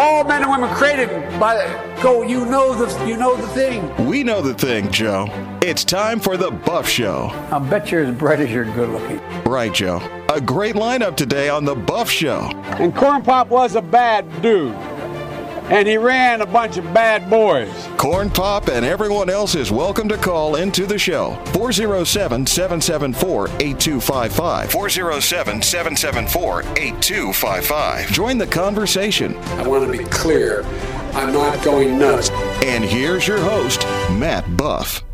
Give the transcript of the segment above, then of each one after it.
All men and women created by go. You know the you know the thing. We know the thing, Joe. It's time for the Buff Show. I bet you're as bright as you're good looking. Right, Joe. A great lineup today on the Buff Show. And Corn Pop was a bad dude. And he ran a bunch of bad boys. Corn Pop and everyone else is welcome to call into the show. 407 774 8255. 407 774 8255. Join the conversation. I want to be clear. I'm not going nuts. And here's your host, Matt Buff.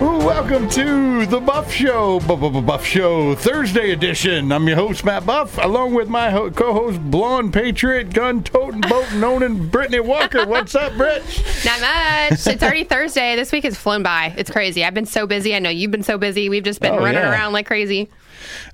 Welcome to the Buff Show, Buff Show Thursday edition. I'm your host Matt Buff, along with my ho- co-host, blonde patriot, gun-toting, boat known Brittany Walker. What's up, Britt? Not much. It's already Thursday. This week has flown by. It's crazy. I've been so busy. I know you've been so busy. We've just been Oh, running yeah. around like crazy.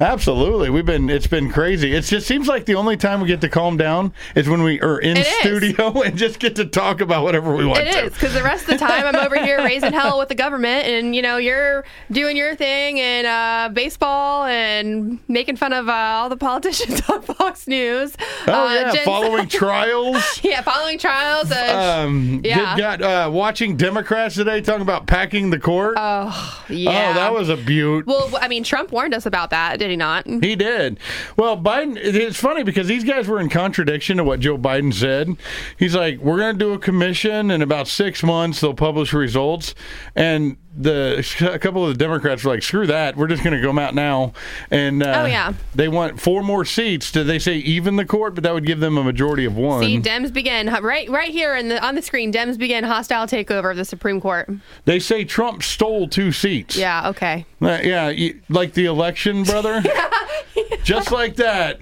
Absolutely, we've been. It's been crazy. It just seems like the only time we get to calm down is when we are in It is. studio and just get to talk about whatever we want It to. is because the rest of the time I'm over here raising hell with the government, and you know you're doing your thing and uh, baseball and making fun of uh, all the politicians on Fox News. Oh uh, yeah, following trials. yeah, following trials. Um, Yeah. got uh, watching Democrats today talking about packing the court. oh yeah. Oh, that was a beaut. Well, I mean, Trump warned us about that, did he not? He did. Well, Biden, it's funny because these guys were in contradiction to what Joe Biden said. He's like, we're going to do a commission in about six months, they'll publish results. And the a couple of the Democrats were like, screw that. We're just going to go out now. And uh, Oh, yeah. they want four more seats. Did they say even the court? But that would give them a majority of one. See, Dems begin right right here in the, on the screen. Dems begin hostile takeover of the Supreme Court. they say Trump stole two seats. Yeah. Okay. Uh, yeah, you- like the election, brother. Just like that.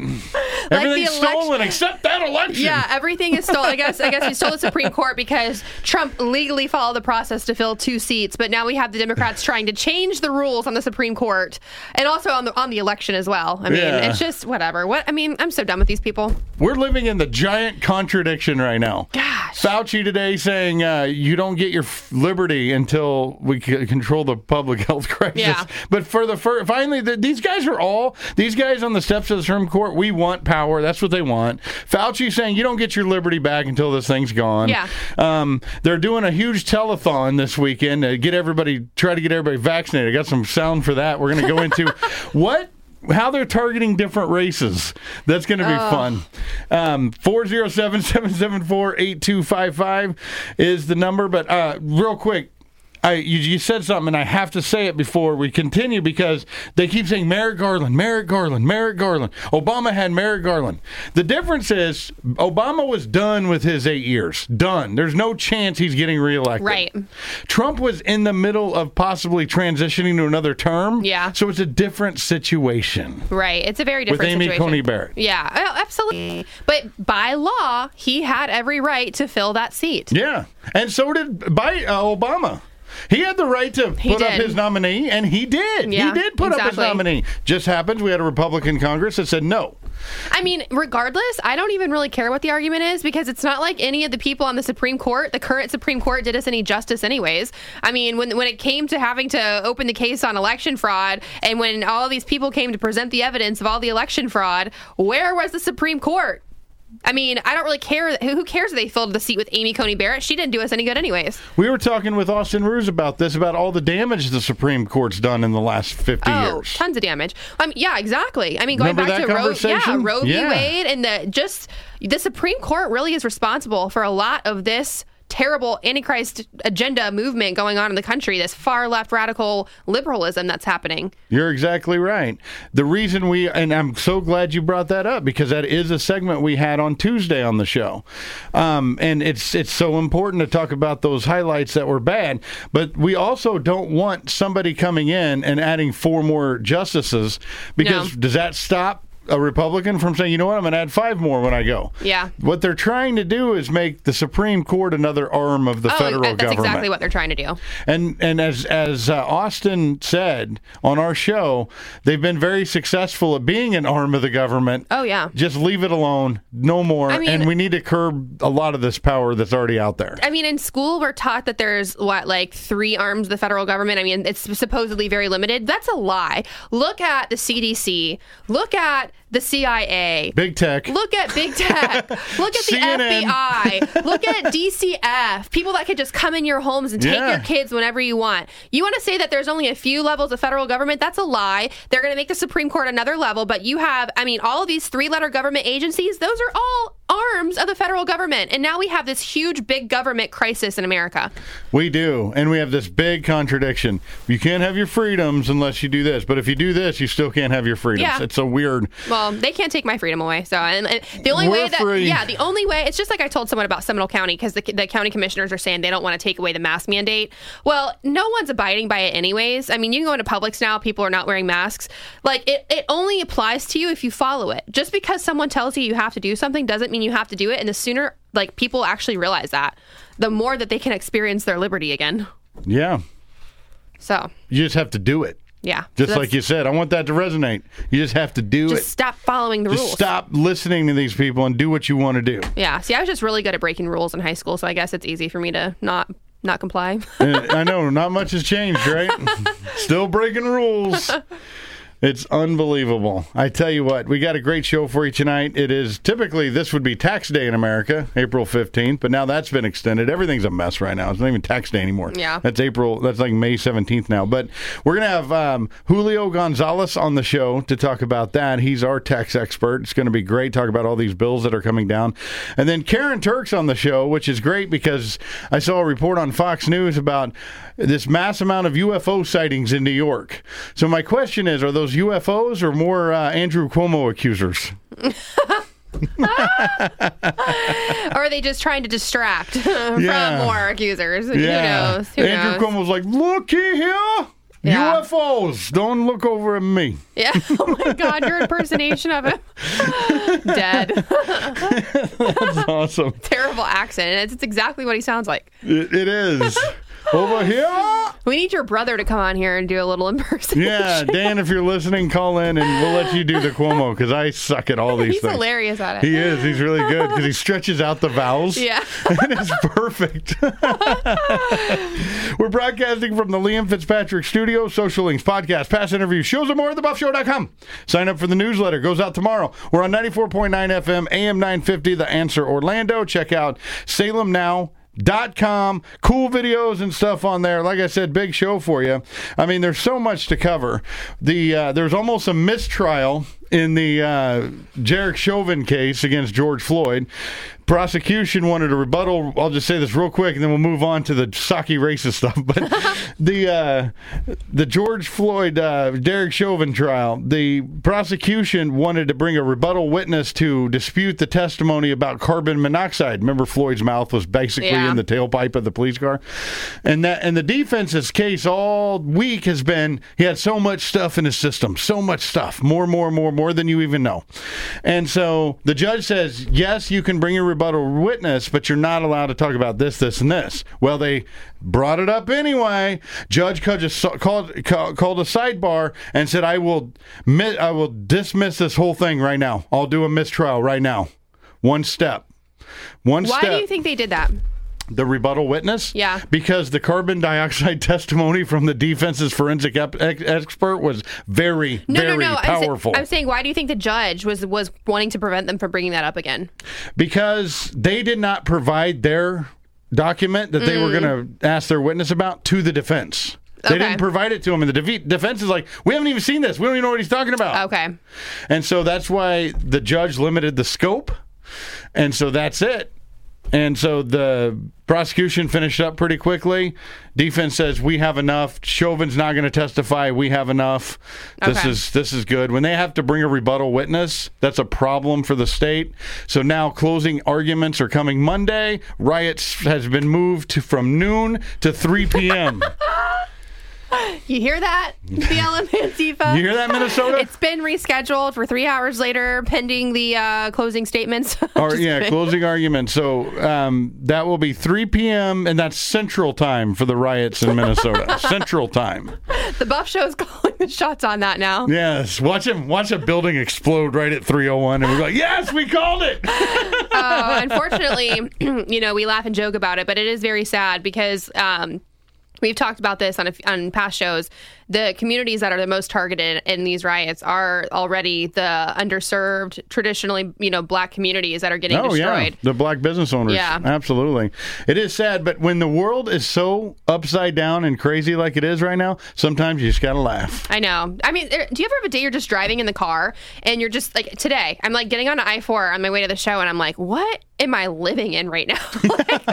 Everything's election- stolen except that election. Yeah, everything is stolen. I guess I guess we stole the Supreme Court because Trump legally followed the process to fill two seats, but now we have the Democrats trying to change the rules on the Supreme Court and also on the on the election as well. I mean, Yeah. it's just whatever. What I mean, I'm so done with these people. We're living in the giant contradiction right now. Gosh. Fauci today saying uh, you don't get your f- liberty until we c- control the public health crisis. Yeah. But for the first, finally, the, these guys are all these guys on the steps of the Supreme Court. We want power. That's what they want. Fauci saying you don't get your liberty back until this thing's gone. Yeah. Um, they're doing a huge telethon this weekend to get everybody, try to get everybody vaccinated. I got some sound for that. We're going to go into what how they're targeting different races. That's going to be fun. Um, 407 774 8255 is the number. But uh, real quick, I, you, you said something, and I have to say it before we continue because they keep saying Merrick Garland, Merrick Garland, Merrick Garland. Obama had Merrick Garland. The difference is Obama was done with his eight years. Done. There's no chance he's getting reelected. Right. Trump was in the middle of possibly transitioning to another term. Yeah. So it's a different situation. Right. It's a very different With Amy situation. Coney Barrett. Yeah, oh, absolutely. But by law, he had every right to fill that seat. Yeah. And so did by uh, Obama. He had the right to He put up his nominee, and he did. Yeah, he did put up his nominee. Just happens we had a Republican Congress that said no. I mean, regardless, I don't even really care what the argument is because it's not like any of the people on the Supreme Court, the current Supreme Court, did us any justice, anyways. I mean, when when it came to having to open the case on election fraud, and when all these people came to present the evidence of all the election fraud, where was the Supreme Court? I mean, I don't really care. Who cares if they filled the seat with Amy Coney Barrett? She didn't do us any good, anyways. We were talking with Austin Ruse about this, about all the damage the Supreme Court's done in the last 50 Oh, years. tons of damage. Um, yeah, exactly. I mean, going Remember back to Roe, yeah? Roe v. Yeah. Wade, and the just the Supreme Court really is responsible for a lot of this terrible antichrist agenda movement going on in the country. This far left radical liberalism that's happening. You're exactly right. The reason we, and I'm so glad you brought that up because that is a segment we had on Tuesday on the show, um, and it's it's so important to talk about those highlights that were bad. But we also don't want somebody coming in and adding four more justices because No. does that stop? A Republican from saying, you know what, I'm going to add five more when I go. Yeah. What they're trying to do is make the Supreme Court another arm of the oh, federal that's government. That's exactly what they're trying to do. And and as as uh, Austin said on our show, they've been very successful at being an arm of the government. Oh, yeah. Just leave it alone, no more. I mean- and we need to curb a lot of this power that's already out there. I mean, in school, we're taught that there's what, like three arms of the federal government. I mean, it's supposedly very limited. That's a lie. Look at the CDC. Look at the CIA. Big tech. Look at big tech. Look at the CNN. FBI. Look at DCF. People that could just come in your homes and take Yeah. your kids whenever you want. You want to say that there's only a few levels of federal government? That's a lie. They're going to make the Supreme Court another level, but you have, I mean, all of these three letter government agencies, those are all arms of the federal government. And now we have this huge, big government crisis in America. We do, and we have this big contradiction. You can't have your freedoms unless you do this, but if you do this, you still can't have your freedoms. Yeah. It's a weird. Well, they can't take my freedom away. So, and, and the only We're way that, free. yeah, the only way, it's just like I told someone about Seminole County because the, the county commissioners are saying they don't want to take away the mask mandate. Well, no one's abiding by it anyways. I mean, you can go into Publix now, people are not wearing masks. Like, it, it only applies to you if you follow it. Just because someone tells you you have to do something doesn't mean you have to do it. And the sooner, like, people actually realize that, the more that they can experience their liberty again. Yeah, So, you just have to do it. yeah. Just So like you said, I want that to resonate. You just have to do Just it. stop following the Just rules. stop listening to these people and do what you want to do. Yeah. See, I was just really good at breaking rules in high school, so I guess it's easy for me to not not comply. Uh, I know, not much has changed, right? Still breaking rules. It's unbelievable. I tell you what, we got a great show for you tonight. It is typically this would be tax day in America, April 15th, but now that's been extended. Everything's a mess right now. It's not even tax day anymore. Yeah. That's April, that's like May 17th now. But we're going to have um, Julio Gonzalez on the show to talk about that. He's our tax expert. It's going to be great. Talk about all these bills that are coming down. And then Karen Turk's on the show, which is great because I saw a report on Fox News about this mass amount of UFO sightings in New York. So my question is, are those UFOs or more uh, Andrew Cuomo accusers? or are they just trying to distract from Yeah. more accusers? Who knows? Who Andrew knows? Cuomo's like, look here. Yeah. UFOs. Don't look over at me. Yeah. Oh my God, your impersonation of him. Dead. That's awesome. Terrible accent. And it's, it's exactly what he sounds like. It, it is. Over here. We need your brother to come on here and do a little impersonation. Yeah, Dan, if you're listening, call in and we'll let you do the Cuomo because I suck at all these He's things. hilarious at it. He is. He's really good because he stretches out the vowels. Yeah. and it's perfect. We're broadcasting from the Liam Fitzpatrick Studio, Social Links podcast, past interviews, shows and more at thebuffshow.com. Sign up for the newsletter. Goes out tomorrow. We're on 94.9 FM, AM 950, The Answer Orlando. Check out Salem Now. Dot com. Cool videos and stuff on there. Like i said big show for you. I mean there's so much to cover. The uh, there's almost a mistrial in the uh, Derek Chauvin case against George Floyd. Prosecution wanted a rebuttal. I'll just say this real quick, and then we'll move on to the Psaki racist stuff. But the uh, the George Floyd uh, Derek Chauvin trial, the prosecution wanted to bring a rebuttal witness to dispute the testimony about carbon monoxide. Remember, Floyd's mouth was basically Yeah. in the tailpipe of the police car, and that and the defense's case all week has been he had so much stuff in his system, so much stuff, more, more, more, more than you even know. And so the judge says, yes, you can bring a rebuttal witness, but you're not allowed to talk about this, this, and this. Well, they brought it up anyway. Judge called, just called, called, called a sidebar and said, I will, I will dismiss this whole thing right now. I'll do a mistrial right now. One step. One Why step do you think they did that? The rebuttal witness? Yeah. Because the carbon dioxide testimony from the defense's forensic ep- ex- expert was very, No, very no, no. Powerful. I'm saying, why do you think the judge was was wanting to prevent them from bringing that up again? because they did not provide their document that they were mm. going to ask their witness about to the defense. They Okay. didn't provide it to him, and the defe- defense is like, "We haven't even seen this. We don't even know what he's talking about." Okay. And so that's why the judge limited the scope. And so that's it. And so the prosecution finished up pretty quickly. Defense says we have enough. Chauvin's not going to testify. We have enough. This Okay. is this is good. When they have to bring a rebuttal witness, that's a problem for the state. So now closing arguments are coming Monday. Riots has been moved to, from noon to 3 p.m. You hear that? BLM Antifa. you hear that, Minnesota? It's been rescheduled for three hours later, pending the uh, closing statements. Or yeah, kidding. closing argument. So um, that will be 3 p.m. and that's Central Time for the riots in Minnesota. Central Time. the Buff Show is calling the shots on that now. Yes, watch him. Watch a building explode right at 3:01, and we're like, yes, we called it. Oh, unfortunately, you know, we laugh and joke about it, but it is very sad because um, we've talked about this on a, on past shows. The communities that are the most targeted in these riots are already the underserved, traditionally, you know, black communities that are getting Oh destroyed. yeah, the black business owners. Yeah. absolutely. It is sad, but when the world is so upside down and crazy like it is right now, sometimes you just gotta laugh. I know. I mean, there- do you ever have a day you're just driving in the car and you're just like today? I'm like getting on I four on my way to the show, and I'm like, what am I living in right now? like,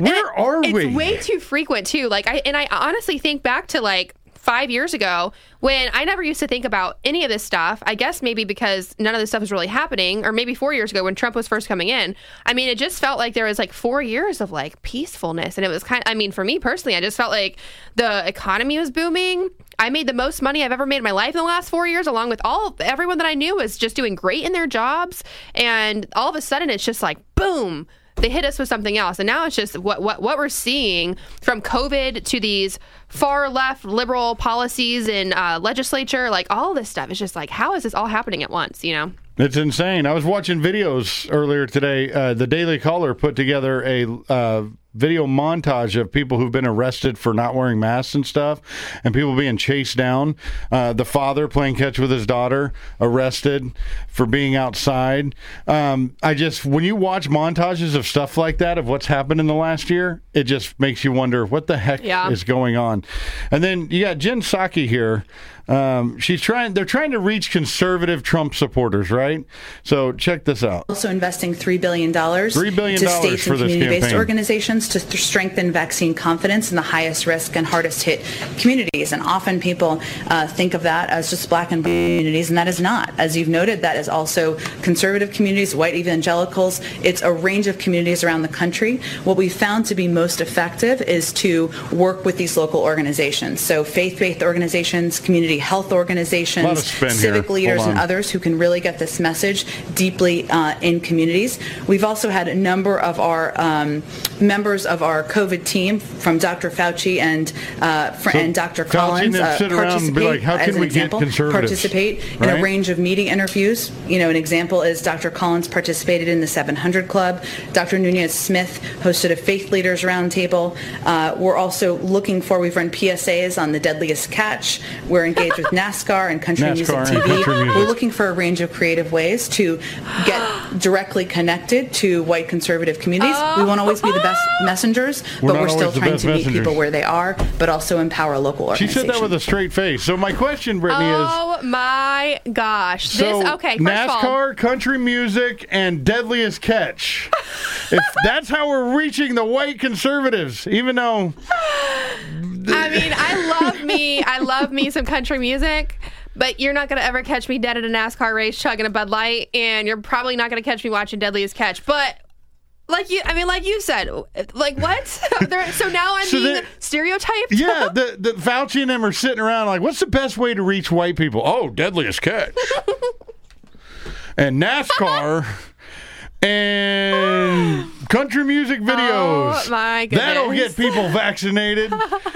Where are we? it's way too frequent too. Like I and I honestly think back to like five years ago when I never used to think about any of this stuff. I guess maybe because none of this stuff was really happening, or maybe four years ago when Trump was first coming in. I mean, it just felt like there was like four years of like peacefulness, and it was kind. I mean, for me personally, I just felt like the economy was booming. I made the most money I've ever made in my life in the last four years, along with all everyone that I knew was just doing great in their jobs, and all of a sudden it's just like boom they hit us with something else and now it's just what what what we're seeing from covid to these far left liberal policies in uh, legislature like all this stuff It's just like how is this all happening at once you know It's insane. I was watching videos earlier today. Uh, the Daily Caller put together a uh, video montage of people who've been arrested for not wearing masks and stuff, and people being chased down. Uh, the father playing catch with his daughter arrested for being outside. Um, I just when you watch montages of stuff like that of what's happened in the last year, it just makes you wonder what the heck Yeah. is going on. And then you got Jen Psaki here. Um, she's trying. They're trying to reach conservative Trump supporters, right? So check this out. Also investing $3 billion, $3 billion to states for and this community-based campaign. To th- strengthen vaccine confidence in the highest risk and hardest hit communities. And often people uh, think of that as just black and brown communities, and that is not. As you've noted, that is also conservative communities, white evangelicals. It's a range of communities around the country. What we found to be most effective is to work with these local organizations. So faith-based organizations, community health organizations, spin here. civic leaders, and others who can really get this message deeply uh, in communities. We've also had a number of our um, members of our COVID team, from Dr. Fauci and uh, fr- So and Dr. Collins, and them sit around and be participate like, "How as an we get example, conservatives?" participate in Right? a range of media interviews. You know, an example is Dr. Collins participated in the 700 Club. Dr. Nunez Smith hosted a faith leaders roundtable. Uh, we're also looking for. We've run PSAs on the deadliest catch. We're engaged with NASCAR and country NASCAR music and TV. country music. We're looking for a range of creative ways to get directly connected to white conservative communities. We won't always be the best messengers, We're but we're still trying best to meet messengers. people where they are, but also empower local She said that with a straight face. So my question, Brittany, is. oh my gosh So this okay first NASCAR, of all country music, and deadliest catch. if that's how we're reaching the white conservatives, even though I mean, I love me. I love me some country music. But you're not going to ever catch me dead at a NASCAR race chugging a Bud Light, and you're probably not going to catch me watching Deadliest Catch. But like you, I mean, like you said, like what? So now I'm So being stereotyped. yeah, the, the Fauci and them are sitting around like, what's the best way to reach white people? Oh, deadliest catch. and NASCAR and country music videos. Oh, my goodness. That'll get people vaccinated.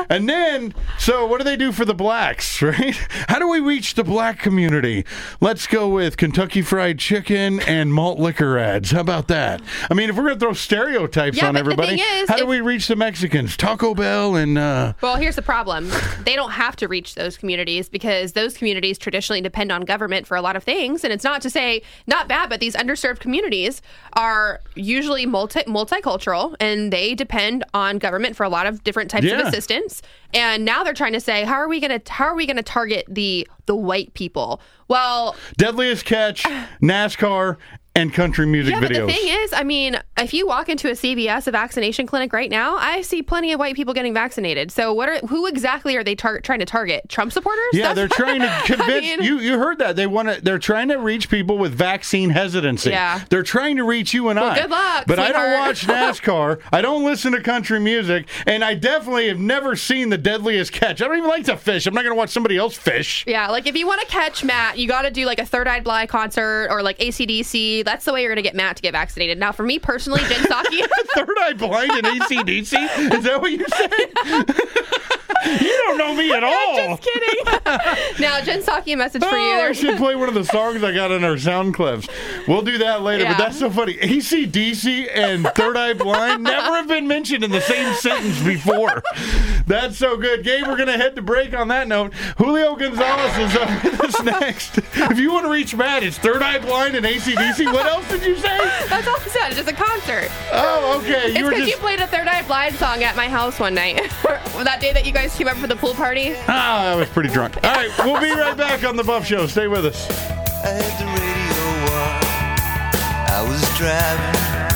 and then, so what do they do for the blacks, right? How do we reach the black community? Let's go with Kentucky Fried Chicken and malt liquor ads. How about that? I mean, if we're going to throw stereotypes Yeah, on everybody, is, how do we reach the Mexicans? Taco Bell and. Uh, Well, here's the problem. They don't have to reach those communities because those communities traditionally depend on government for a lot of things. And it's not to say not bad, but these underserved communities are usually multi multicultural and they depend on government for a lot of different types Yeah. of assistance. And now they're trying to say, how are we going to how are we going to target the the white people? Well, Deadliest Catch, NASCAR, and country music yeah, but the thing is, I mean, if you walk into a CVS, a vaccination clinic right now, I see plenty of white people getting vaccinated. So, what are who exactly are they tar- trying to target? Trump supporters? yeah, That's- they're trying to convince mean- you. You heard that they want to. They're trying to reach people with vaccine hesitancy. Yeah. they're trying to reach you and I. good luck, But I don't watch NASCAR. I don't listen to country music, and I definitely have never seen the Deadliest Catch. I don't even like to fish. I'm not going to watch somebody else fish. Yeah, like if you want to catch Matt, you got to do like a Third Eye Blind concert or like ACDC. That's the way you're going to get Matt to get vaccinated. Now, for me personally, Jen Psaki. Third Eye Blind and ACDC? Is that what you said? you don't know me at all. Just kidding. now, Jen Psaki, a message for you. Oh, I should play one of the songs I got in our sound clips. We'll do that later, but that's so funny. ACDC and Third Eye Blind never have been mentioned in the same sentence before. That's so good. Gabe, we're going to head to break on that note. Julio Gonzalez is up with us next. If you want to reach Matt, it's Third Eye Blind and ACDC. What else did you say? That's all I said. It's just a concert. Oh, okay. It's You were because you played a Third Eye Blind song at my house one night. that day that you guys came up for the pool party. Ah, I was pretty drunk. All right, we'll be right back on the Buff Show. Stay with us. I had the radio on. I was driving.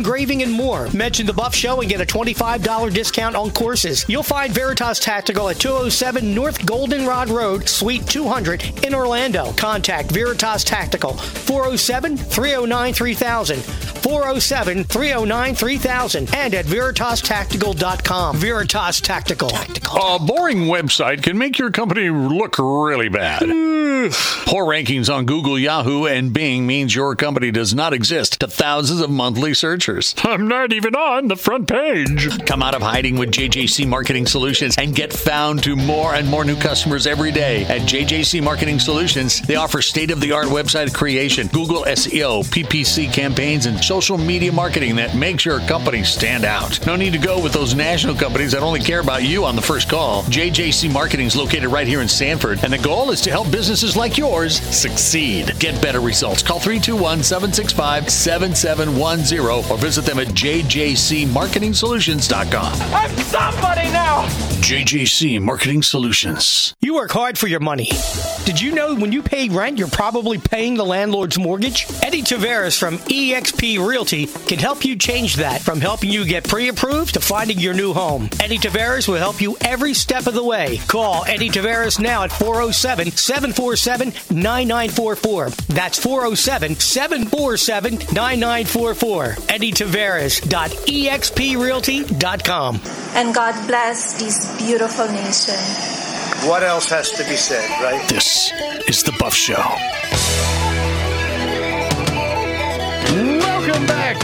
engraving, and more. Mention the Buff Show and get a $25 discount on courses. You'll find Veritas Tactical at 207 North Goldenrod Road, Suite 200 in Orlando. Contact Veritas Tactical 407 309 3000. 407 309 3000 and at veritastactical.com. Veritas Tactical. A boring website can make your company look really bad. Poor rankings on Google, Yahoo, and Bing means your company does not exist to thousands of monthly searchers. I'm not even on the front page. Come out of hiding with JJC Marketing Solutions and get found to more and more new customers every day. At JJC Marketing Solutions, they offer state of the art website creation, Google SEO, PPC campaigns, and social media marketing that makes your company stand out. No need to go with those national companies that only care about you on the first call. JJC Marketing is located right here in Sanford, and the goal is to help businesses like yours succeed. Get better results. Call 321 765 7710 or visit them at jjcmarketingsolutions.com. I'm somebody now! JJC Marketing Solutions. You work hard for your money. Did you know when you pay rent, you're probably paying the landlord's mortgage? Eddie Taveras from eXp Realty can help you change that from helping you get pre approved to finding your new home. Eddie Taveras will help you every step of the way. Call Eddie Taveras now at 407 747 9944. That's 407 747 9944. Eddie Taveras.exprealty.com. And God bless this beautiful nation. What else has to be said, right? This is The Buff Show. Welcome back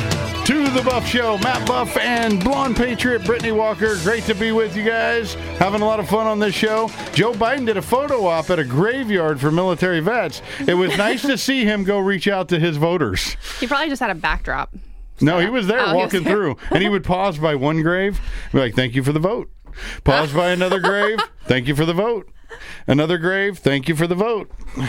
to the Buff Show. Matt Buff and Blonde Patriot Brittany Walker. Great to be with you guys. Having a lot of fun on this show. Joe Biden did a photo op at a graveyard for military vets. It was nice to see him go reach out to his voters. He probably just had a backdrop. No, he was there Oh, he was walking there. through, and he would pause by one grave, be like, "Thank you for the vote." Pause by another grave. Thank you for the vote. Another grave. Thank you for the vote. Oh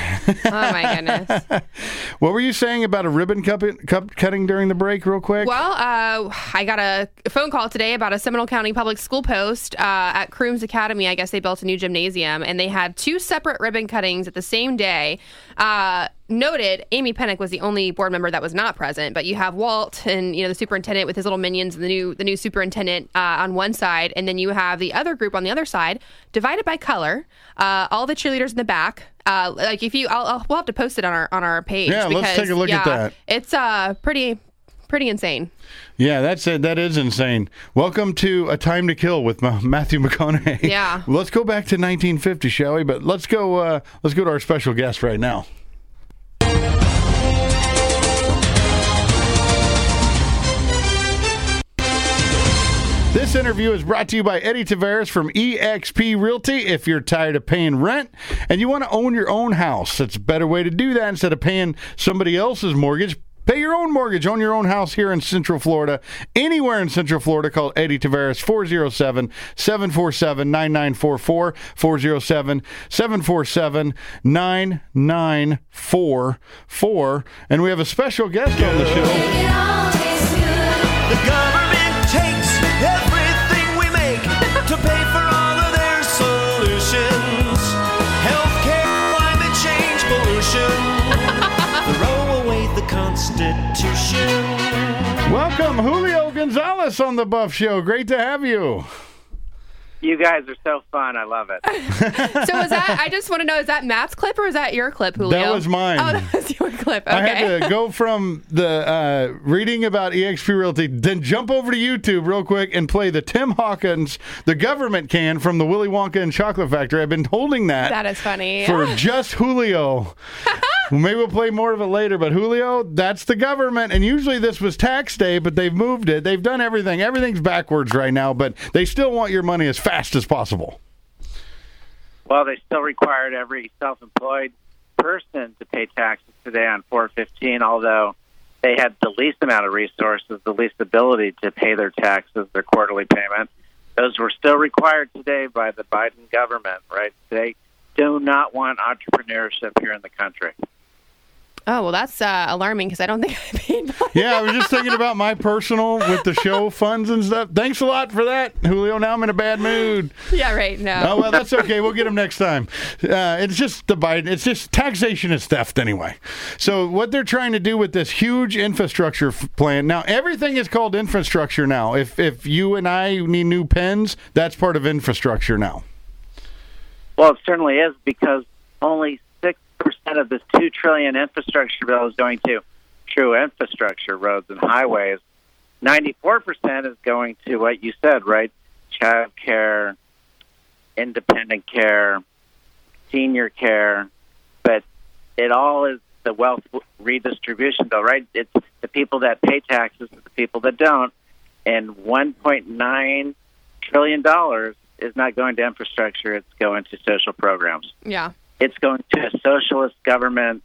my goodness. What were you saying about a ribbon cup, cup cutting during the break, real quick? Well, uh, I got a phone call today about a Seminole County Public School post uh, at Crooms Academy. I guess they built a new gymnasium, and they had two separate ribbon cuttings at the same day. Uh, noted, Amy Pennock was the only board member that was not present, but you have Walt and you know the superintendent with his little minions and the new the new superintendent uh, on one side, and then you have the other group on the other side, divided by color. Uh, all the cheerleaders in the back. Uh, like if you, I'll, I'll, we'll have to post it on our on our page. Yeah, let's take a look at that. It's uh pretty pretty insane. Yeah, that's it. That is insane. Welcome to A Time to Kill with Matthew McConaughey. Yeah. let's go back to 1950, shall we? But let's go. Uh, let's go to our special guest right now. This interview is brought to you by Eddie Taveras from eXp Realty. If you're tired of paying rent and you want to own your own house, it's a better way to do that instead of paying somebody else's mortgage. Pay your own mortgage, own your own house here in Central Florida. Anywhere in Central Florida, call Eddie Taveras 407 747 9944. 407 747 9944. And we have a special guest on the show. Welcome, Julio Gonzalez on the Buff Show. Great to have you. You guys are so fun. I love it. So is that? I just want to know: is that Matt's clip or is that your clip, Julio? That was mine. Oh, that was your clip. Okay. I had to go from the uh, reading about EXP Realty, then jump over to YouTube real quick and play the Tim Hawkins, the government can from the Willy Wonka and Chocolate Factory. I've been holding that, That is funny. for just Julio. Maybe we'll play more of it later, but Julio, that's the government. And usually this was tax day, but they've moved it. They've done everything. Everything's backwards right now, but they still want your money as fast as possible. Well, they still required every self-employed person to pay taxes today on 415, although they had the least amount of resources, the least ability to pay their taxes, their quarterly payment. Those were still required today by the Biden government, right? They do not want entrepreneurship here in the country. Oh well, that's uh, alarming because I don't think I paid. Yeah, I was just thinking about my personal with the show funds and stuff. Thanks a lot for that, Julio. Now I'm in a bad mood. yeah, right. No. Oh well, that's okay. We'll get them next time. Uh, it's just the Biden. It's just taxation is theft anyway. So what they're trying to do with this huge infrastructure f- plan now, everything is called infrastructure now. If if you and I need new pens, that's part of infrastructure now. Well, it certainly is because only six percent of this two trillion infrastructure bill is going to true infrastructure, roads and highways. Ninety-four percent is going to what you said, right? Child care, independent care, senior care, but it all is the wealth redistribution bill, right? It's the people that pay taxes to the people that don't, and one point nine trillion dollars is not going to infrastructure; it's going to social programs. Yeah. It's going to a socialist government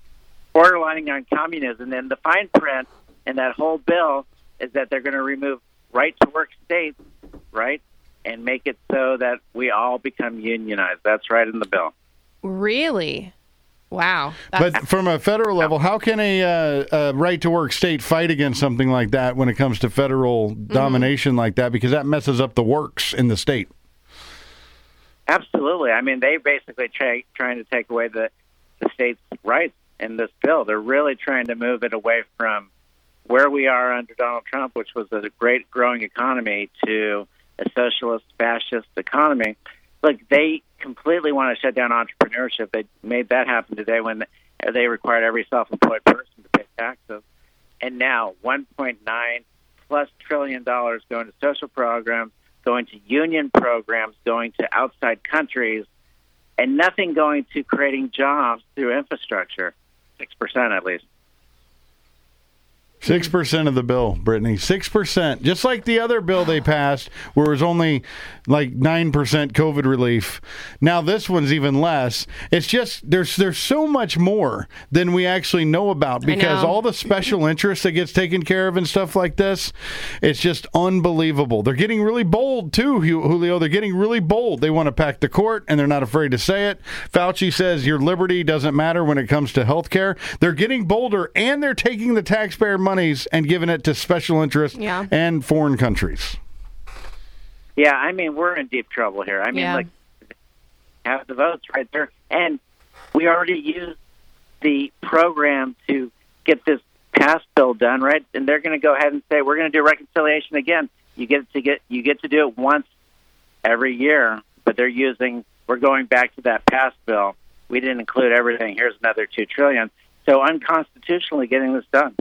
borderlining on communism. And the fine print in that whole bill is that they're going to remove right to work states, right, and make it so that we all become unionized. That's right in the bill. Really? Wow. But from a federal level, how can a, uh, a right to work state fight against something like that when it comes to federal domination like that? Because that messes up the works in the state. Absolutely. I mean, they basically try, trying to take away the, the state's rights in this bill. They're really trying to move it away from where we are under Donald Trump, which was a great growing economy, to a socialist, fascist economy. Look, they completely want to shut down entrepreneurship. They made that happen today when they required every self-employed person to pay taxes. And now, 1.9 plus trillion dollars going to social programs, going to union programs, going to outside countries, and nothing going to creating jobs through infrastructure. Six percent at least. Six percent of the bill, Brittany. Six percent, just like the other bill they passed, where it was only like nine percent COVID relief. Now this one's even less. It's just there's there's so much more than we actually know about because know. all the special interest that gets taken care of and stuff like this, it's just unbelievable. They're getting really bold too, Julio. They're getting really bold. They want to pack the court and they're not afraid to say it. Fauci says your liberty doesn't matter when it comes to health care. They're getting bolder and they're taking the taxpayer monies and giving it to special interests Yeah. and foreign countries. Yeah, I mean we're in deep trouble here. I mean, Yeah. like have the votes right there, and we already used the program to get this pass bill done, right? And they're going to go ahead and say we're going to do reconciliation again. You get to get you get to do it once every year, but they're using we're going back to that pass bill. We didn't include everything. Here's another two trillion. So unconstitutionally getting this done.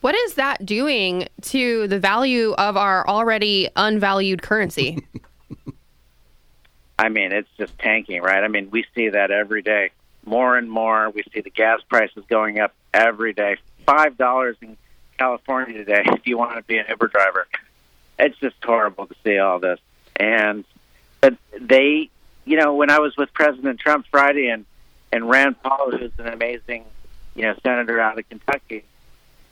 What is that doing to the value of our already unvalued currency? I mean, it's just tanking, right? I mean, we see that every day, more and more. We see the gas prices going up every day. Five dollars in California today if you want to be an Uber driver. It's just horrible to see all this. And but they, you know, when I was with President Trump Friday and and Rand Paul, who's an amazing, you know, senator out of Kentucky,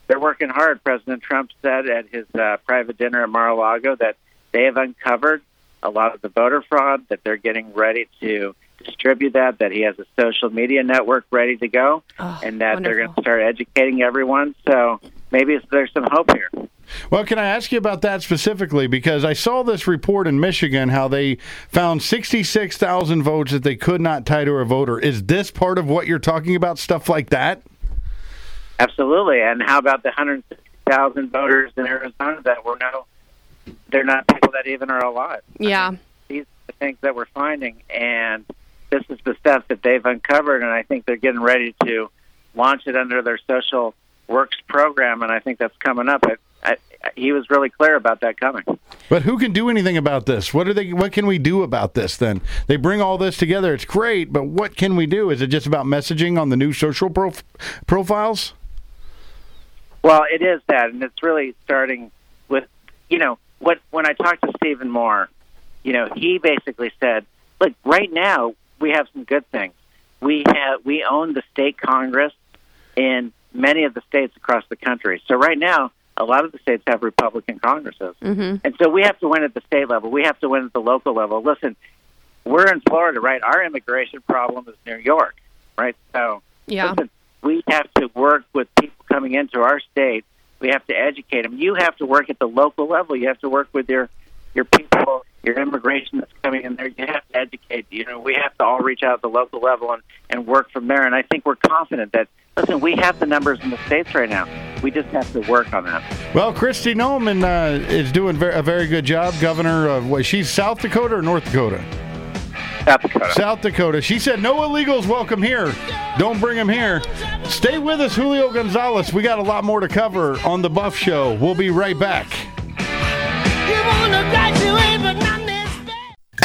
they're working hard. President Trump said at his uh, private dinner at Mar-a-Lago that they have uncovered a lot of the voter fraud, that they're getting ready to distribute that, that he has a social media network ready to go, Oh, and that they're going to start educating everyone. So maybe there's some hope here. Well, can I ask you about that specifically? Because I saw this report in Michigan how they found 66,000 votes that they could not tie to a voter. Is this part of what you're talking about? Stuff like that? Absolutely. And how about the 160,000 voters in Arizona that were no, they're not people that even are alive. yeah. These things that we're finding, and this is the stuff that they've uncovered, and I think they're getting ready to launch it under their social works program, and I think that's coming up. I, I, he was really clear about that coming. But who can do anything about this? What are they? What can we do about this? Then they bring all this together. It's great, but what can we do? Is it just about messaging on the new social prof- profiles? Well, it is that, and it's really starting with, you know, what when I talked to Stephen Moore, you know, he basically said, look, right now we have some good things. We have we own the state congress in many of the states across the country. So right now, a lot of the states have Republican congresses, Mm-hmm. and so we have to win at the state level. We have to win at the local level. Listen, we're in Florida, right? Our immigration problem is New York, right? So Yeah. listen, we have to work with people coming into our state. We have to educate them. You have to work at the local level. You have to work with your your people, your immigration that's coming in there. You have to educate. You know, we have to all reach out at the local level and and work from there. And I think we're confident that listen, we have the numbers in the states right now. We just have to work on that. Well, Kristi Noem uh, is doing a very good job. Governor of what? She's South Dakota or North Dakota? South Dakota. South Dakota. She said no illegals welcome here. Don't bring them here. Stay with us, Julio Gonzalez. We got a lot more to cover on the Buff Show. We'll be right back.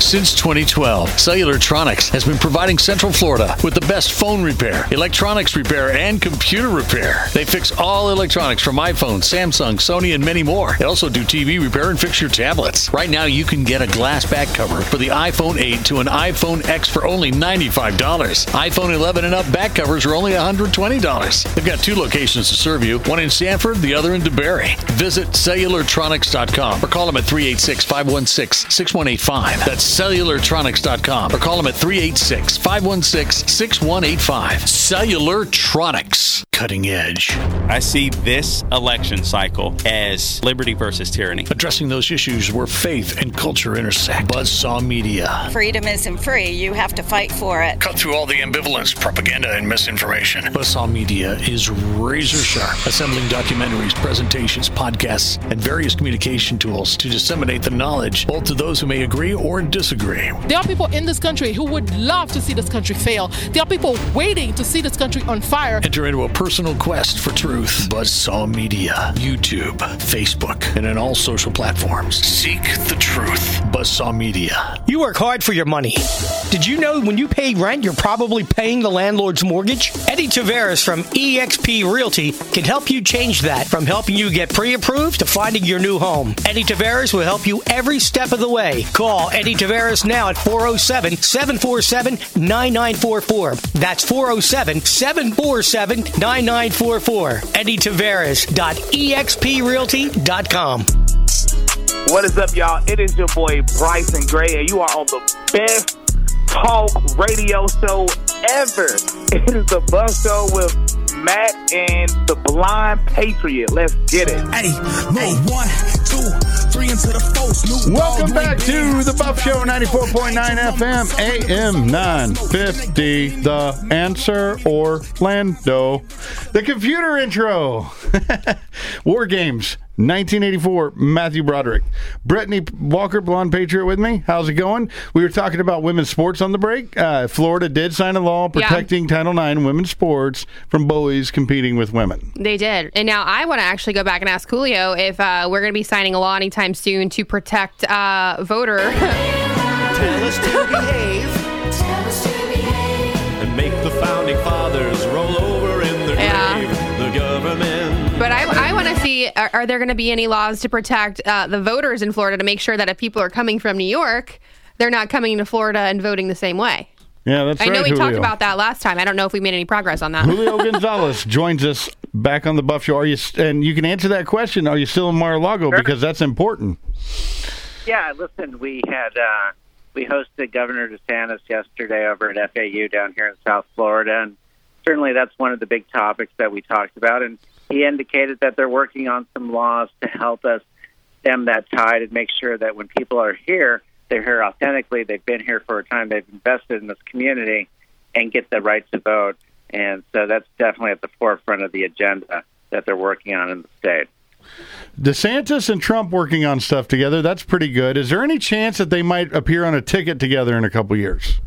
Since 2012, Cellulartronics has been providing Central Florida with the best phone repair, electronics repair, and computer repair. They fix all electronics from iPhone, Samsung, Sony, and many more. They also do TV repair and fix your tablets. Right now, you can get a glass back cover for the iPhone 8 to an iPhone X for only $95. iPhone 11 and up back covers are only $120. They've got two locations to serve you, one in Sanford, the other in DeBary. Visit cellulartronics.com or call them at 386 516 6185. That's cellulartronics.com or call them at 386 516 6185. Cellulartronics. Cutting edge. I see this election cycle as liberty versus tyranny. Addressing those issues where faith and culture intersect. Buzzsaw Media. Freedom isn't free. You have to fight for it. Cut through all the ambivalence, propaganda, and misinformation. Buzzsaw Media is razor sharp, assembling documentaries, presentations, podcasts, and various communication tools to disseminate the knowledge both to those who may agree or disagree. There are people in this country who would love to see this country fail. There are people waiting to see this country on fire. Enter into a personal quest for truth. Buzzsaw Media, YouTube, Facebook, and in all social platforms. Seek the truth. Buzzsaw Media. You work hard for your money. Did you know when you pay rent, you're probably paying the landlord's mortgage? Eddie Taveras from eXp Realty can help you change that from helping you get pre approved to finding your new home. Eddie Taveras will help you every step of the way. Call Eddie Taveras now at 407 747 9944. That's 407 747 9944. Eddie Taveras.exprealty.com. What is up, y'all? It is your boy Bryson Gray, and you are on the best talk radio show ever. It is the Buzz Show with Matt and the Blind Patriot. Let's get it. Hey, move one, Welcome back to the Buff Show, 94.9 FM, AM 950. The answer, Orlando. The computer intro. War Games. 1984, Matthew Broderick. Brittany Walker, Blonde Patriot with me. How's it going? We were talking about women's sports on the break. Uh, Florida did sign a law Yeah. protecting Title IX women's sports from boys competing with women. They did. And now I want to actually go back and ask Julio if uh, we're going to be signing a law anytime soon to protect uh, voter. Tell us to behave. And make the founding fathers any are, are there going to be any laws to protect uh, the voters in Florida to make sure that if people are coming from New York, they're not coming to Florida and voting the same way? Yeah, that's I right. know we talked about that last time. I don't know if we made any progress on that. Julio Gonzalez joins us back on the Buff Show. Are you? And you can answer that question. Are you still in Mar-a-Lago? Because that's important. Yeah, listen, we had uh, we hosted Governor DeSantis yesterday over at FAU down here in South Florida, and certainly that's one of the big topics that we talked about. And he indicated that they're working on some laws to help us stem that tide and make sure that when people are here, they're here authentically. They've been here for a time. They've invested in this community and get the right to vote. And so that's definitely at the forefront of the agenda that they're working on in the state. DeSantis and Trump working on stuff together. That's pretty good. Is there any chance that they might appear on a ticket together in a couple years?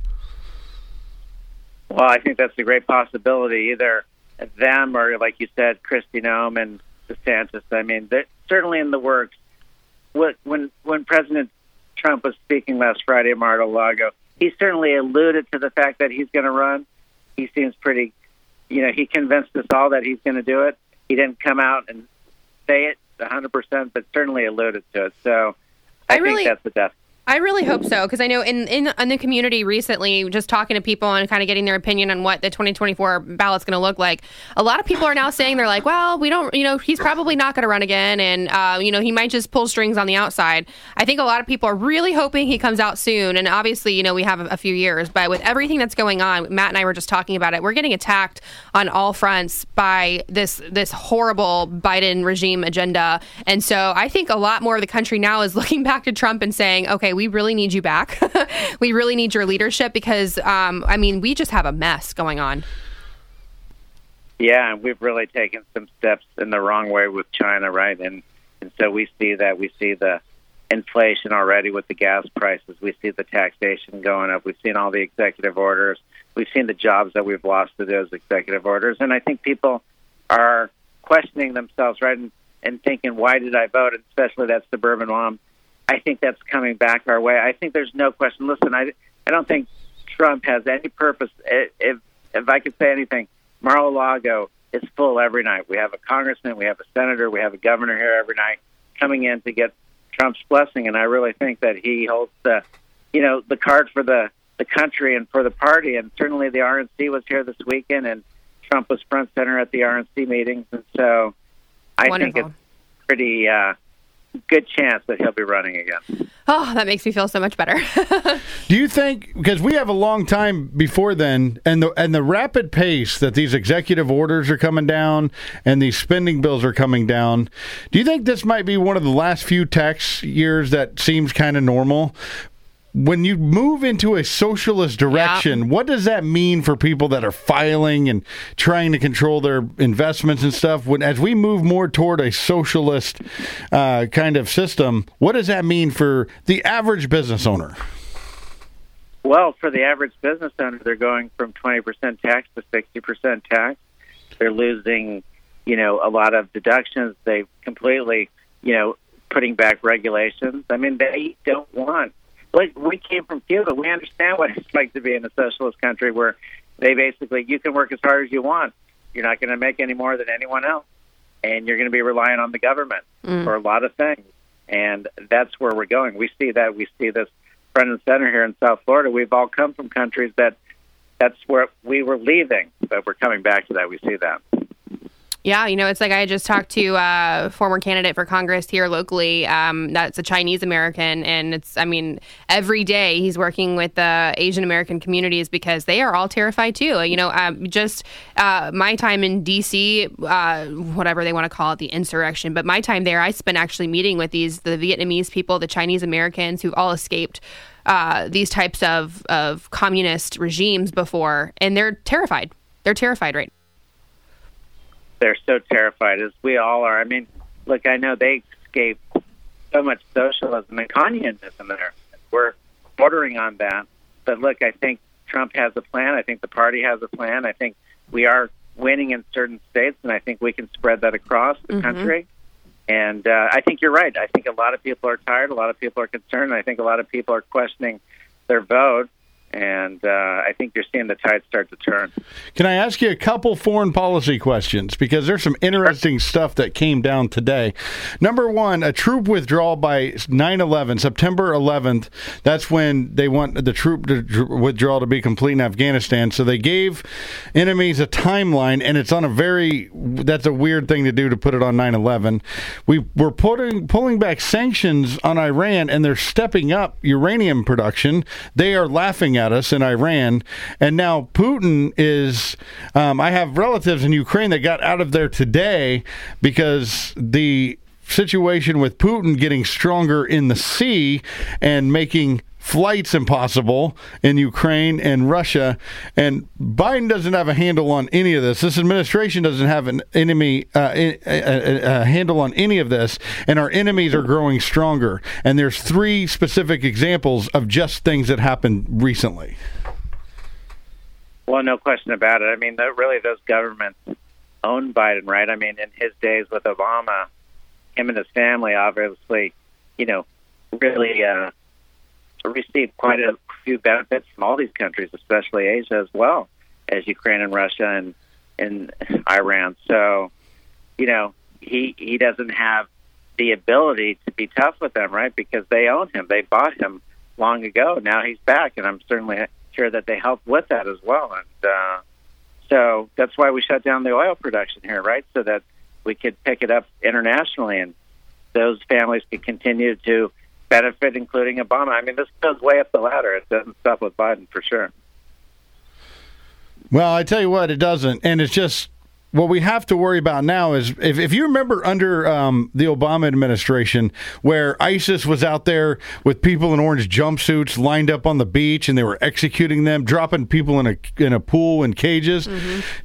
Well, I think that's a great possibility. Either them or, like you said, Kristi Noem and DeSantis. I mean, they're certainly in the works. What- When when President Trump was speaking last Friday at Mar-a-Lago, he certainly alluded to the fact that he's going to run. He seems pretty, you know, he convinced us all that he's going to do it. He didn't come out and say it 100%, but certainly alluded to it. So I, I think really- that's the death. I really hope so because I know in, in in the community recently, just talking to people and kind of getting their opinion on what the 2024 ballot's going to look like. A lot of people are now saying they're like, well, we don't, you know, he's probably not going to run again, and uh, you know, he might just pull strings on the outside. I think a lot of people are really hoping he comes out soon, and obviously, you know, we have a, a few years, but with everything that's going on, Matt and I were just talking about it. We're getting attacked on all fronts by this this horrible Biden regime agenda, and so I think a lot more of the country now is looking back to Trump and saying, okay, we really need you back. we really need your leadership because, um, I mean, we just have a mess going on. Yeah, and we've really taken some steps in the wrong way with China, right? And and so we see that we see the inflation already with the gas prices. We see the taxation going up. We've seen all the executive orders. We've seen the jobs that we've lost to those executive orders. And I think people are questioning themselves, right, and, and thinking, why did I vote? And especially that suburban mom. I think that's coming back our way. I think there's no question. Listen, I, I don't think Trump has any purpose. If if I could say anything, Mar-a-Lago is full every night. We have a congressman, we have a senator, we have a governor here every night coming in to get Trump's blessing, and I really think that he holds the, you know, the card for the the country and for the party. And certainly the RNC was here this weekend, and Trump was front center at the RNC meetings, and so I Wonderful. think it's pretty uh, good chance that he'll be running again. Oh, that makes me feel so much better. Do you think because we have a long time before then, and the and the rapid pace that these executive orders are coming down and these spending bills are coming down, do you think this might be one of the last few tax years that seems kind of normal? When you move into a socialist direction, what does that mean for people that are filing and trying to control their investments and stuff? When as we move more toward a socialist uh, kind of system, what does that mean for the average business owner? Well, for the average business owner, they're going from 20% tax to 60% tax. They're losing, you know, a lot of deductions. They completely, you know, putting back regulations. I mean, they don't want. Like we came from Cuba, we understand what it's like to be in a socialist country where they basically you can work as hard as you want. You're not going to make any more than anyone else, and you're going to be relying on the government Mm. for a lot of things. And that's where we're going. We see that. We see this front and center here in South Florida. We've all come from countries that that's where we were leaving, but we're coming back to that. We see that. Yeah, you know, it's like I just talked to a former candidate for Congress here locally. Um, that's a Chinese American, and it's, I mean, every day he's working with the Asian American communities because they are all terrified too. You know, um, just uh, my time in D.C., uh, whatever they want to call it, the insurrection, but my time there, I spent actually meeting with these the Vietnamese people, the Chinese Americans who've all escaped. Uh, these types of, of communist regimes before, and they're terrified. They're terrified right They're so terrified, as we all are. I mean, look, I know they escaped so much socialism and communism there. We're bordering on that. But look, I think Trump has a plan. I think the party has a plan. I think we are winning in certain states, and I think we can spread that across the Mhm. country. And uh, I think you're right. I think a lot of people are tired. A lot of people are concerned. I think a lot of people are questioning their vote. And uh, I think you're seeing the tide start to turn. Can I ask you a couple foreign policy questions? Because there's some interesting stuff that came down today. Number one, a troop withdrawal by 9 11, September 11th. That's when they want the troop to- withdrawal to be complete in Afghanistan. So they gave enemies a timeline, and it's on a very, that's a weird thing to do to put it on 9 11. We were putting, pulling back sanctions on Iran, and they're stepping up uranium production. They are laughing at us in Iran. And now Putin is, um, I have relatives in Ukraine that got out of there today because the situation with Putin getting stronger in the sea and making flights impossible in Ukraine and Russia. And Biden doesn't have a handle on any of this. This administration doesn't have an enemy uh, a, a, a handle on any of this, and our enemies are growing stronger. And there's three specific examples of just things that happened recently. Well, no question about it. I mean, really those governments own Biden, right? I mean, in his days with Obama, him and his family obviously, you know, really uh, received quite a few benefits from all these countries, especially Asia as well as Ukraine and Russia and and Iran. So, you know, he he doesn't have the ability to be tough with them, right? Because they own him, they bought him long ago. Now he's back, and I'm certainly sure that they helped with that as well. And uh, so that's why we shut down the oil production here, right? So that we could pick it up internationally, and those families could continue to benefit, including Obama. I mean, this goes way up the ladder. It doesn't stop with Biden for sure. Well, I tell you what, it doesn't, and it's just what we have to worry about now is if, if you remember under um, the Obama administration, where ISIS was out there with people in orange jumpsuits lined up on the beach, and they were executing them, dropping people in a in a pool in cages.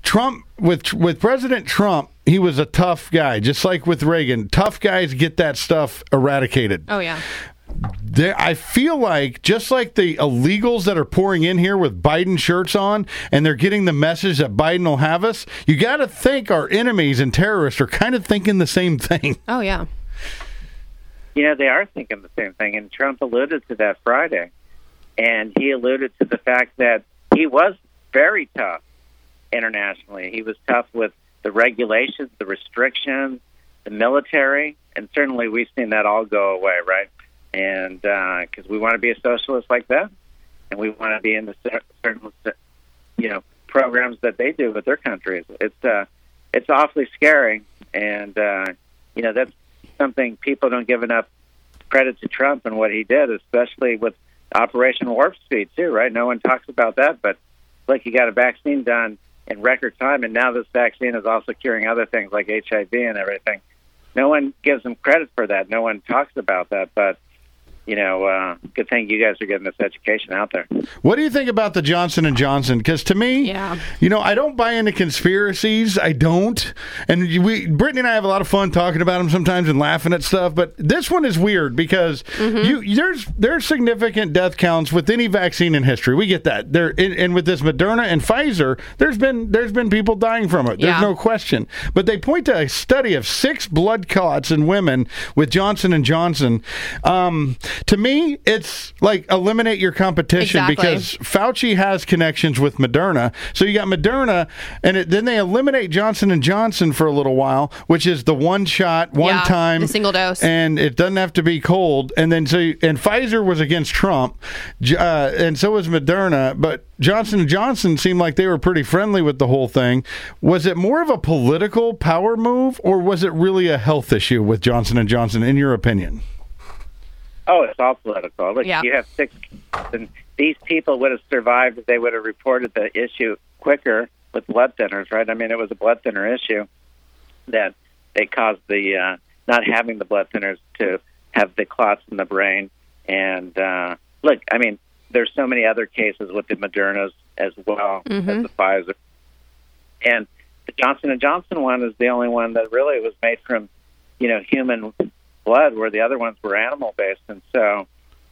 Trump with with President Trump, he was a tough guy, just like with Reagan. Tough guys get that stuff eradicated. Oh yeah. There, I feel like just like the illegals that are pouring in here with Biden shirts on, and they're getting the message that Biden will have us. You got to think our enemies and terrorists are kind of thinking the same thing. Oh yeah. You know, they are thinking the same thing, and Trump alluded to that Friday. And he alluded to the fact that he was very tough internationally. He was tough with the regulations, the restrictions, the military, and certainly we've seen that all go away, right? And because we want to be a socialist like them, and we want to be in the certain, you know, programs that they do with their countries. It's uh, it's awfully scary, and uh, you know that's something people don't give enough credit to Trump and what he did, especially with Operation Warp Speed too. Right? No one talks about that, but look, he got a vaccine done in record time, and now this vaccine is also curing other things like HIV and everything. No one gives him credit for that. No one talks about that, but you know, uh, good thing you guys are getting this education out there. What do you think about the Johnson and Johnson? Because to me, Yeah. you know, I don't buy into conspiracies. I don't. And we, Brittany and I have a lot of fun talking about them sometimes and laughing at stuff. But this one is weird because you there's there's significant death counts with any vaccine in history. We get that. There and, and with this Moderna and Pfizer, there's been there's been people dying from it. There's Yeah. no question. But they point to a study of six blood clots in women with Johnson and Johnson. Um, to me, it's like eliminate your competition Exactly. because Fauci has connections with Moderna. So you got Moderna, and it, then they eliminate Johnson and Johnson for a little while, which is the one shot, one Yeah, time, single dose. and it doesn't have to be cold. And then so and Pfizer was against Trump, uh, and so was Moderna, but. Johnson and Johnson seemed like they were pretty friendly with the whole thing. Was it more of a political power move, or was it really a health issue with Johnson and Johnson, in your opinion? Oh, it's all political. Look, Yeah. you have six, and these people would have survived if they would have reported the issue quicker with blood thinners, right? I mean, it was a blood thinner issue that they caused the uh, not having the blood thinners to have the clots in the brain. And uh, look, I mean, there's so many other cases with the Modernas as well as the Pfizer, and the Johnson and Johnson one is the only one that really was made from, you know, human blood, where the other ones were animal based, and so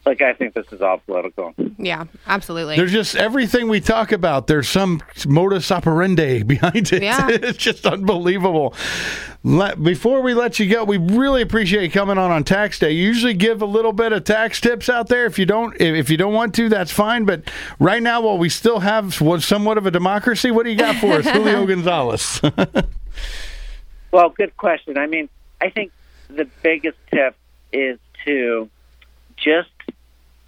like, I think this is all political. Yeah, absolutely. There's just everything we talk about. There's some modus operandi behind it. Yeah. it's just unbelievable. Let, before we let you go, we really appreciate you coming on on tax day. You usually give a little bit of tax tips out there. If you don't, if if you don't want to, that's fine. But right now, while we still have somewhat of a democracy, what do you got for us, Julio Gonzalez? Well, good question. I mean, I think the biggest tip is to just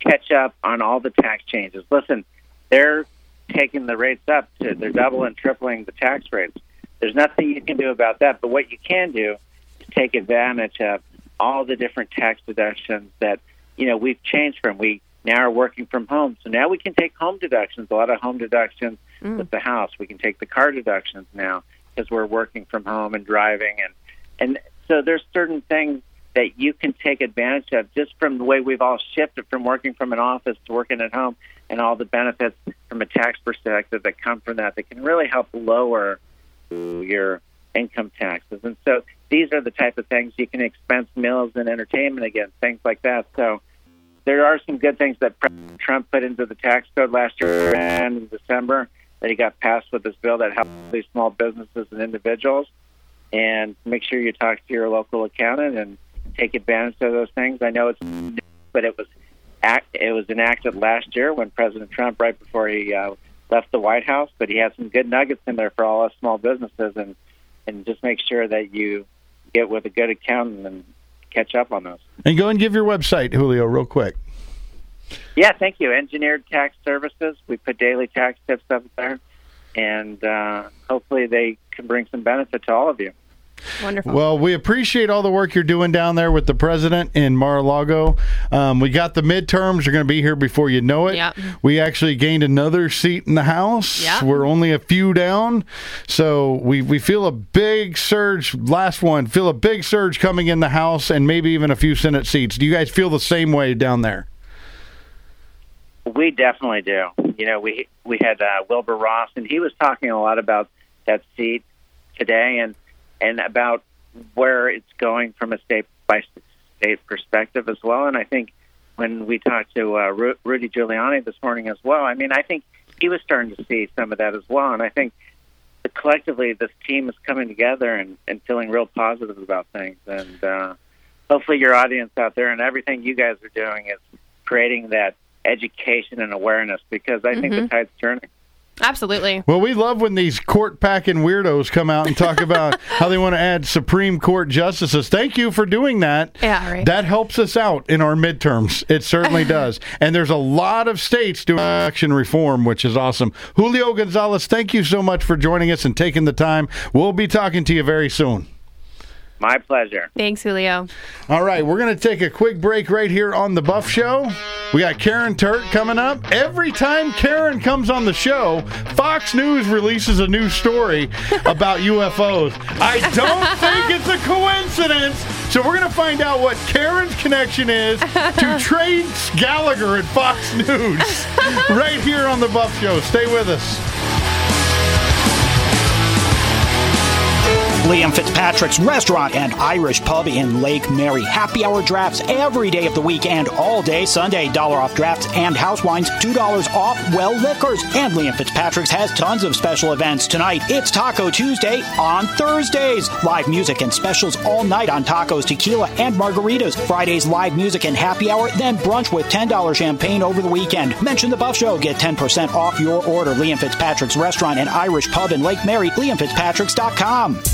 catch up on all the tax changes. Listen, they're taking the rates up to they're doubling and tripling the tax rates. There's nothing you can do about that, but what you can do is take advantage of all the different tax deductions that you know we've changed from. We now are working from home, so now we can take home deductions. A lot of home deductions mm. with the house. We can take the car deductions now because we're working from home and driving, and and so there's certain things that you can take advantage of just from the way we've all shifted from working from an office to working at home, and all the benefits from a tax perspective that come from that that can really help lower your income taxes. And so these are the type of things you can expense meals and entertainment against, things like that. So there are some good things that President Trump put into the tax code last year and in December that he got passed with this bill that helps these small businesses and individuals. And make sure you talk to your local accountant and take advantage of those things. I know it's, but it was act, it was enacted last year when President Trump, right before he uh, left the White House, but he had some good nuggets in there for all us small businesses, and and just make sure that you get with a good accountant and catch up on those. and go and give your website, Julio, real quick. Yeah, thank you. Engineered Tax Services. We put daily tax tips up there, and uh, hopefully they can bring some benefit to all of you. Wonderful. Well, we appreciate all the work you're doing down there with the president in Mar-a-Lago. Um, we got the midterms. You're going to be here before you know it. Yep. We actually gained another seat in the House. Yep. We're only a few down, so we we feel a big surge. Last one, feel a big surge coming in the House, and maybe even a few Senate seats. Do you guys feel the same way down there? We definitely do. You know, we we had uh, Wilbur Ross, and he was talking a lot about that seat today, and and about where it's going from a state by state perspective as well. And I think when we talked to uh, Ru- Rudy Giuliani this morning as well, I mean, I think he was starting to see some of that as well. And I think that collectively, this team is coming together and, and feeling real positive about things. And uh, hopefully, your audience out there and everything you guys are doing is creating that education and awareness because I think the Mhm. tide's turning. Absolutely. Well, we love when these court packing weirdos come out and talk about how they want to add Supreme Court justices. Thank you for doing that. Yeah, right. That helps us out in our midterms. It certainly does. And there's a lot of states doing election reform, which is awesome. Julio Gonzalez, thank you so much for joining us and taking the time. We'll be talking to you very soon. My pleasure. Thanks, Julio. All right, we're going to take a quick break right here on the Buff Show. We got Karen Turk coming up. Every time Karen comes on the show, Fox News releases a new story about UFOs. I don't think it's a coincidence. So we're going to find out what Karen's connection is to Trey Gallagher at Fox News right here on the Buff Show. Stay with us. Liam Fitzpatrick's Restaurant and Irish Pub in Lake Mary. Happy hour drafts every day of the week and all day Sunday. Dollar off drafts and house wines, $2 off well liquors. And Liam Fitzpatrick's has tons of special events tonight. It's Taco Tuesday on Thursdays. Live music and specials all night on tacos, tequila, and margaritas. Fridays, live music and happy hour, then brunch with $10 champagne over the weekend. Mention the Buff Show, get 10% off your order. Liam Fitzpatrick's Restaurant and Irish Pub in Lake Mary, liamfitzpatricks.com.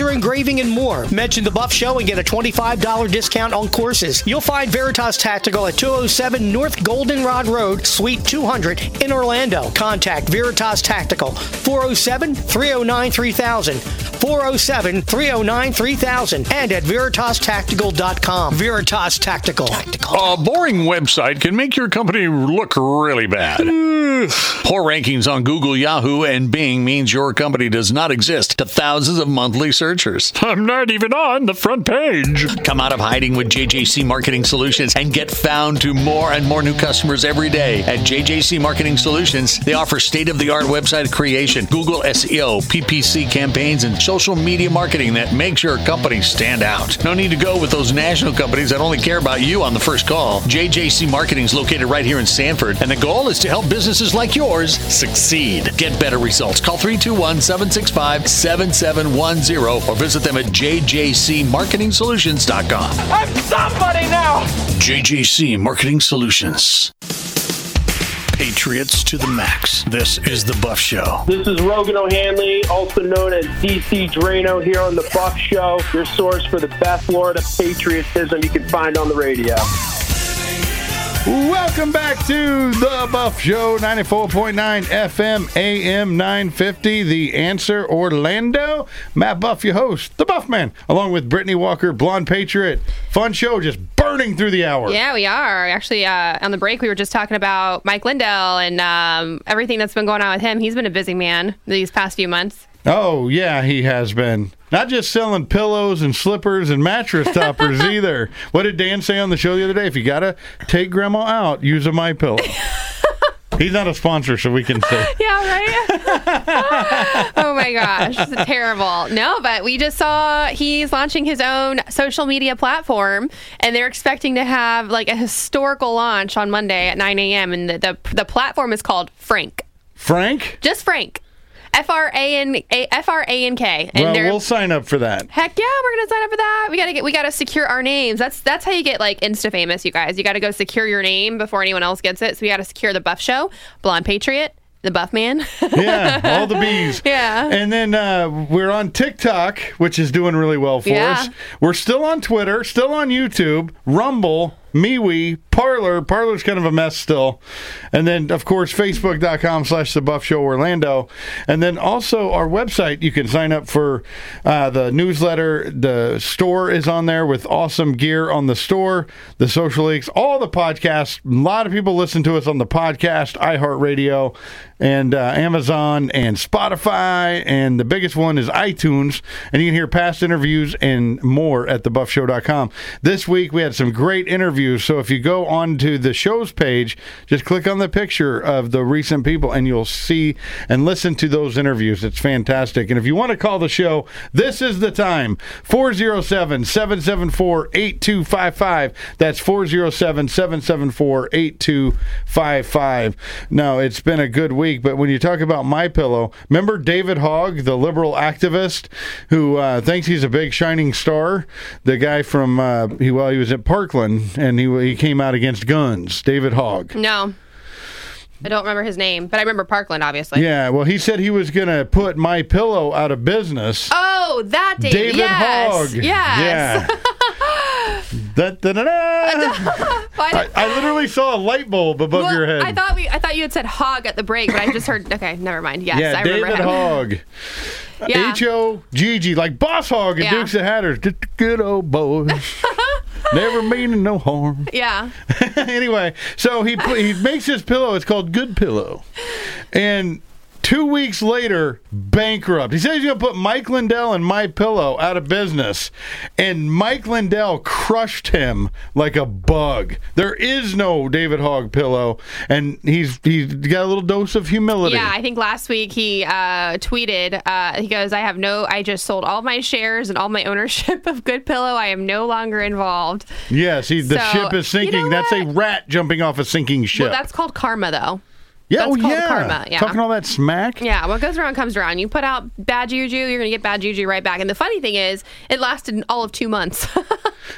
engraving, and more. Mention the Buff Show and get a $25 discount on courses. You'll find Veritas Tactical at 207 North Goldenrod Road, Suite 200 in Orlando. Contact Veritas Tactical 407 309 3000. 407 309 3000 and at VeritasTactical.com. Veritas Tactical. A boring website can make your company look really bad. Poor rankings on Google, Yahoo, and Bing means your company does not exist to thousands of monthly searchers. I'm not even on the front page. Come out of hiding with JJC Marketing Solutions and get found to more and more new customers every day. At JJC Marketing Solutions, they offer state of the art website creation, Google SEO, PPC campaigns, and social media marketing that makes your company stand out. No need to go with those national companies that only care about you on the first call. JJC Marketing is located right here in Sanford, and the goal is to help businesses like yours succeed. Get better results. Call 321 765 7710 or visit them at jjcmarketingsolutions.com. I'm somebody now! JJC Marketing Solutions. Patriots to the max. This is the Buff Show. This is Rogan O'Hanley, also known as DC Draino, here on The Buff Show, your source for the best Florida patriotism you can find on the radio. Welcome back to the Buff Show, 94.9 FM, AM 950. The answer, Orlando. Matt Buff, your host, the Buff Man, along with Brittany Walker, Blonde Patriot. Fun show, just burning through the hour. Yeah, we are. Actually, uh, on the break, we were just talking about Mike Lindell and um, everything that's been going on with him. He's been a busy man these past few months. Oh, yeah, he has been. Not just selling pillows and slippers and mattress toppers either. What did Dan say on the show the other day? If you got to take grandma out, use a My Pillow. He's not a sponsor, so we can say. Yeah, right? oh my gosh, this is terrible. No, but we just saw he's launching his own social media platform, and they're expecting to have like a historical launch on Monday at 9 a.m. And the, the, the platform is called Frank. Frank? Just Frank. F R A N F R A N K. And well, we'll sign up for that. Heck yeah, we're gonna sign up for that. We gotta get we gotta secure our names. That's that's how you get like insta famous, you guys. You gotta go secure your name before anyone else gets it. So we gotta secure the Buff Show, Blonde Patriot, the Buff Man. yeah, all the bees. Yeah. And then uh, we're on TikTok, which is doing really well for Yeah. us. We're still on Twitter, still on YouTube, Rumble, MeWe, Parler. Parler's kind of a mess still. And then, of course, Facebook.com slash The Buff Show Orlando. And then also our website, you can sign up for uh, the newsletter. The store is on there with awesome gear on the store, the social links, all the podcasts. A lot of people listen to us on the podcast, iHeartRadio, and uh, Amazon and Spotify. And the biggest one is iTunes. And you can hear past interviews and more at thebuffshow.com. This week, we had some great interviews. So if you go onto the show's page, just click on the picture of the recent people and you'll see and listen to those interviews. It's fantastic. And if you want to call the show, this is the time 407 774 8255. That's 407 774 8255. No, it's been a good week, but when you talk about My Pillow, remember David Hogg, the liberal activist who uh, thinks he's a big shining star? The guy from, uh, he, well, he was at Parkland and he, he came out against guns. David Hogg. No. I don't remember his name, but I remember Parkland, obviously. Yeah, well, he said he was going to put My Pillow out of business. Oh, that David. David yes. Hogg. Yes. Da, da, da, da. I, I literally saw a light bulb above Well, your head. I thought we I thought you had said hog at the break, but I just heard okay, never mind. Yes, yeah, I remember David him. Hogg. Yeah. H O G G, like Boss Hogg and Yeah. Dukes of Hazzard. Good old boys. Never meaning no harm. Yeah. anyway, so he he makes his pillow. It's called Good Pillow, and two weeks later, bankrupt. He says he's going to put Mike Lindell and My Pillow out of business, and Mike Lindell crushed him like a bug. There is no David Hogg pillow, and he's he's got a little dose of humility. Yeah, I think last week he uh, tweeted. Uh, he goes, "I have no. I just sold all my shares and all my ownership of Good Pillow. I am no longer involved." Yes, he, the So, ship is sinking. you know that's a rat jumping off a sinking ship. Well, that's called karma, though. Yeah, that's oh, yeah. karma, yeah. Talking all that smack. Yeah, what goes around comes around. You put out bad juju, you're going to get bad juju right back. And the funny thing is, it lasted all of two months.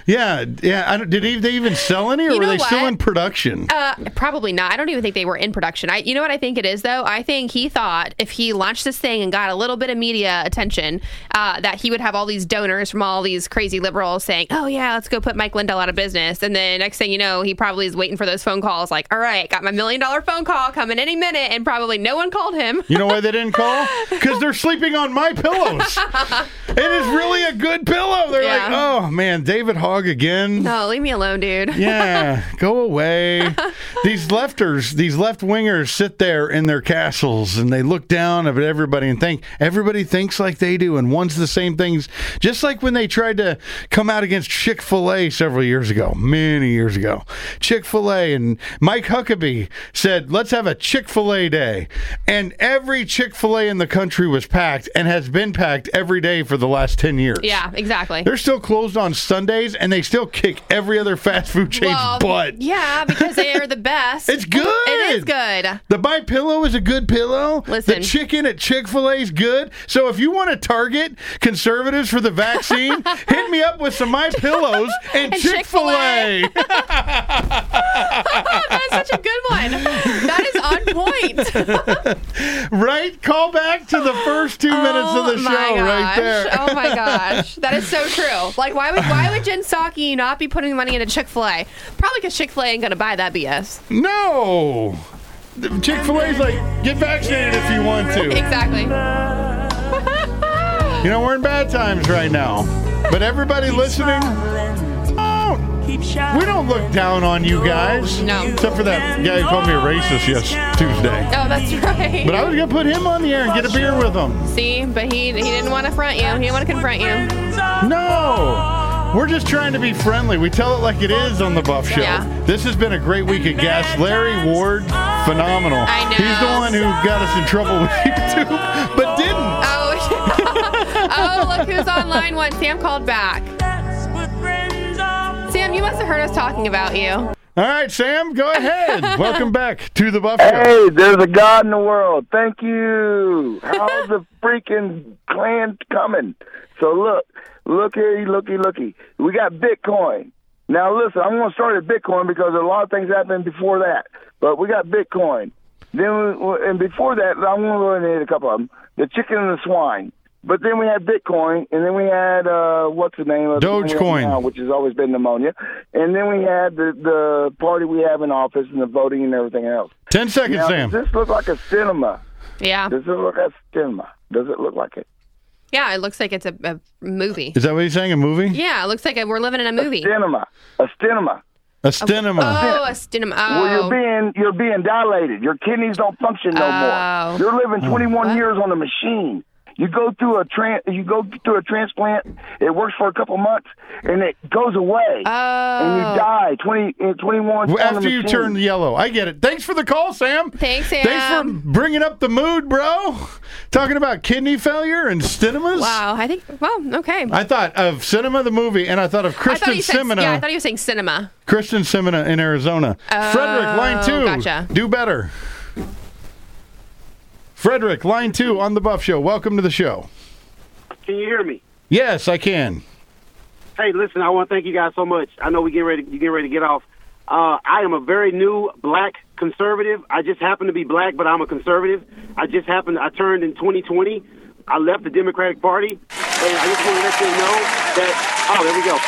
Yeah, yeah. I don't, did they even sell any, or You were they still in production? Uh, probably not. I don't even think they were in production. I, you know what I think it is though. I think he thought if he launched this thing and got a little bit of media attention, uh, that he would have all these donors from all these crazy liberals saying, "Oh yeah, let's go put Mike Lindell out of business." And then next thing you know, he probably is waiting for those phone calls. Like, all right, got my million dollar phone call coming any minute, and probably no one called him. You know why they didn't call? Because they're sleeping on my pillows. it is really a good pillow. They're like, oh man, David Hogg again. No, leave me alone, dude. Yeah, go away. these lefters, these left wingers sit there in their castles and they look down at everybody and think everybody thinks like they do and wants the same things. Just like when they tried to come out against Chick fil A several years ago, many years ago. Chick fil A and Mike Huckabee said, let's have a Chick fil A day. And every Chick fil A in the country was packed and has been packed every day for the last 10 years. Yeah, exactly. They're still closed on Sundays, and they still kick every other fast food chain's Well, butt. Yeah, because they are the best. It's good. It is good. The My Pillow is a good pillow. Listen. the chicken at Chick Fil A is good. So if you want to target conservatives for the vaccine, hit me up with some My Pillows and, And Chick Fil A. That's such a good one. That is on point. right? Call back to the first two minutes of the Oh my show, right there. Oh my gosh, that is so true. Like, why would why would Jen Psaki not be putting money into Chick Fil A? Probably because Chick Fil A ain't gonna buy that BS. No. Chick Fil A's like, get vaccinated if you want to. Exactly. You know, we're in bad times right now. But everybody listening, we don't look down on you guys. No. Except for that guy who called me a racist yes Tuesday. Oh, that's right. But I was gonna put him on the air and get a beer with him. See, but he he didn't want to front you. He didn't want to confront you. No. We're just trying to be friendly. We tell it like it is on the Buff Show. Yeah. This has been a great week of guests. Larry Ward, phenomenal. I know. He's the one who got us in trouble with YouTube, but didn't. Oh, oh, look who's on line one. Sam called back. Sam, you must have heard us talking about you. All right, Sam, go ahead. Welcome back to the Buff Show. Hey, there's a God in the world. Thank you. How's the freaking clan coming? So look, looky, looky, looky. We got Bitcoin. Now listen, I'm going to start at Bitcoin because a lot of things happened before that. But we got Bitcoin. Then we, and before that, I'm going to go into a couple of them. The chicken and the swine. But then we had Bitcoin, and then we had uh, what's the name of the one we have Dogecoin. now, which has always been pneumonia, and then we had the the party we have in office and the voting and everything else. Ten seconds, Now, Sam. Does this look like a cinema? Yeah. Does it look like a cinema? Does it look like it? Yeah, it looks like it's a, a movie. Is that what he's saying? A movie? Yeah, it looks like we're living in a movie. Cinema. A cinema. A cinema. Oh, a cinema. Oh. Well, you're being you're being dilated. Your kidneys don't function no Oh. more. You're living 21 years on a machine. You go through a tran you go through a transplant. It works for a couple months, and it goes away, and you Oh. die 20 in 21. on After you turn yellow. I get it. Thanks for the call, Sam. Thanks, Sam. Thanks for bringing up the mood, bro. Talking about kidney failure and cinemas. Wow, I think. Well, okay. I thought of Cinema the movie, and I thought of I thought Kyrsten. Sinema. Yeah, I thought you were saying cinema. Kyrsten Sinema in Arizona. Frederick, line oh, two. Oh, gotcha. Do better. Frederick, line two on the Buff Show. Welcome to the show. Can you hear me? Yes, I can. Hey, listen, I want to thank you guys so much. I know we get ready. You get ready to get off. Uh, I am a very new black conservative. I just happen to be black, but I'm a conservative. I just happened. I turned in 2020. I left the Democratic Party, and I just want to let you know that. Oh, there we go.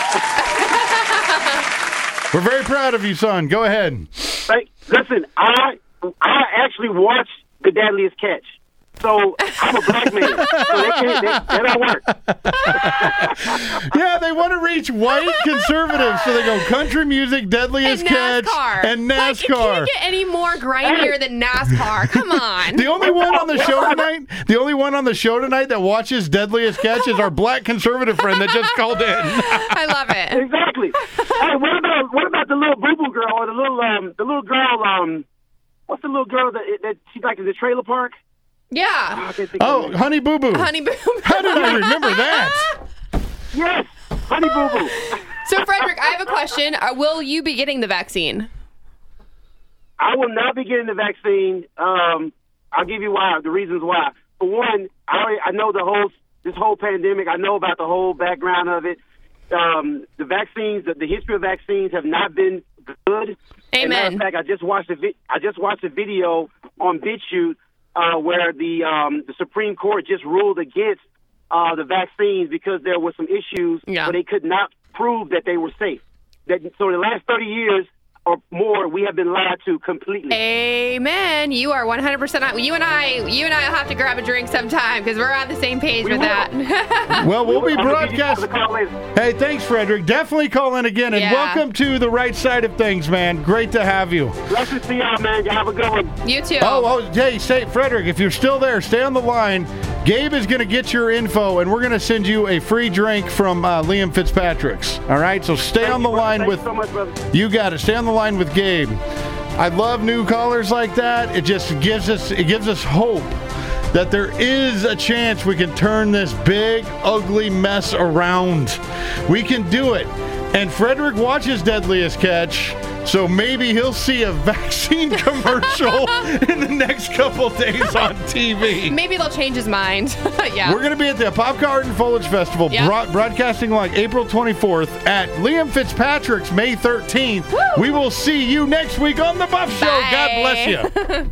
We're very proud of you, son. Go ahead. Hey, listen, I I actually watched The Deadliest Catch. So I'm a black man. So that, can't, that, that don't work. yeah, they want to reach white conservatives, so they go country music, deadliest catch, and NASCAR. and Like, you can't get any more grindier than NASCAR. Come on. The only one on the show tonight, the only one on the show tonight that watches Deadliest Catch is our black conservative friend that just called in. I love it. Exactly. hey, what about what about the little boo boo girl or the little um the little girl um what's the little girl that that she's like in the trailer park? Yeah. I can't think of her Oh. Honey Boo Boo. Honey Boo. How did I remember that? Yes, Honey Boo Boo. So, Frederick, I have a question. Uh, will you be getting the vaccine? I will not be getting the vaccine. Um, I'll give you why. The reasons why. For one, I already, I know the whole this whole pandemic. I know about the whole background of it, um, the vaccines, the, the history of vaccines have not been good. As a matter of Amen. fact, I just watched a vi- I just watched a video on BitChute uh, where the um, the Supreme Court just ruled against uh, the vaccines because there were some issues where they could not prove that they were safe. That so the last thirty years or more, we have been lied to completely. Amen. You are 100% on. You and I, you and I will have to grab a drink sometime because we're on the same page with that. Well, we'll be I'm gonna give you guys broadcasting. a call later. Hey, thanks, Frederick. Definitely call in again, and Yeah. welcome to the right side of things, man. Great to have you. Blessings to y'all, man. Y'all have a good one. you too. Oh, oh, hey, say, Frederick, if you're still there, stay on the line. Gabe is going to get your info, and we're going to send you a free drink from uh, Liam Fitzpatrick's. All right, so stay on the line Thank with. you so much, brother. You got it. Stay on the line with Gabe. I love new callers like that. It just gives us it gives us hope that there is a chance we can turn this big ugly mess around. We can do it. And Frederick watches Deadliest Catch, so maybe he'll see a vaccine commercial in the next couple days on TV. Maybe they'll change his mind. yeah. We're going to be at the Pop Garden Foliage Festival, Yep. broad- broadcasting like April 24th at Liam Fitzpatrick's May 13th. We will see you next week on The Buff Show. God bless you.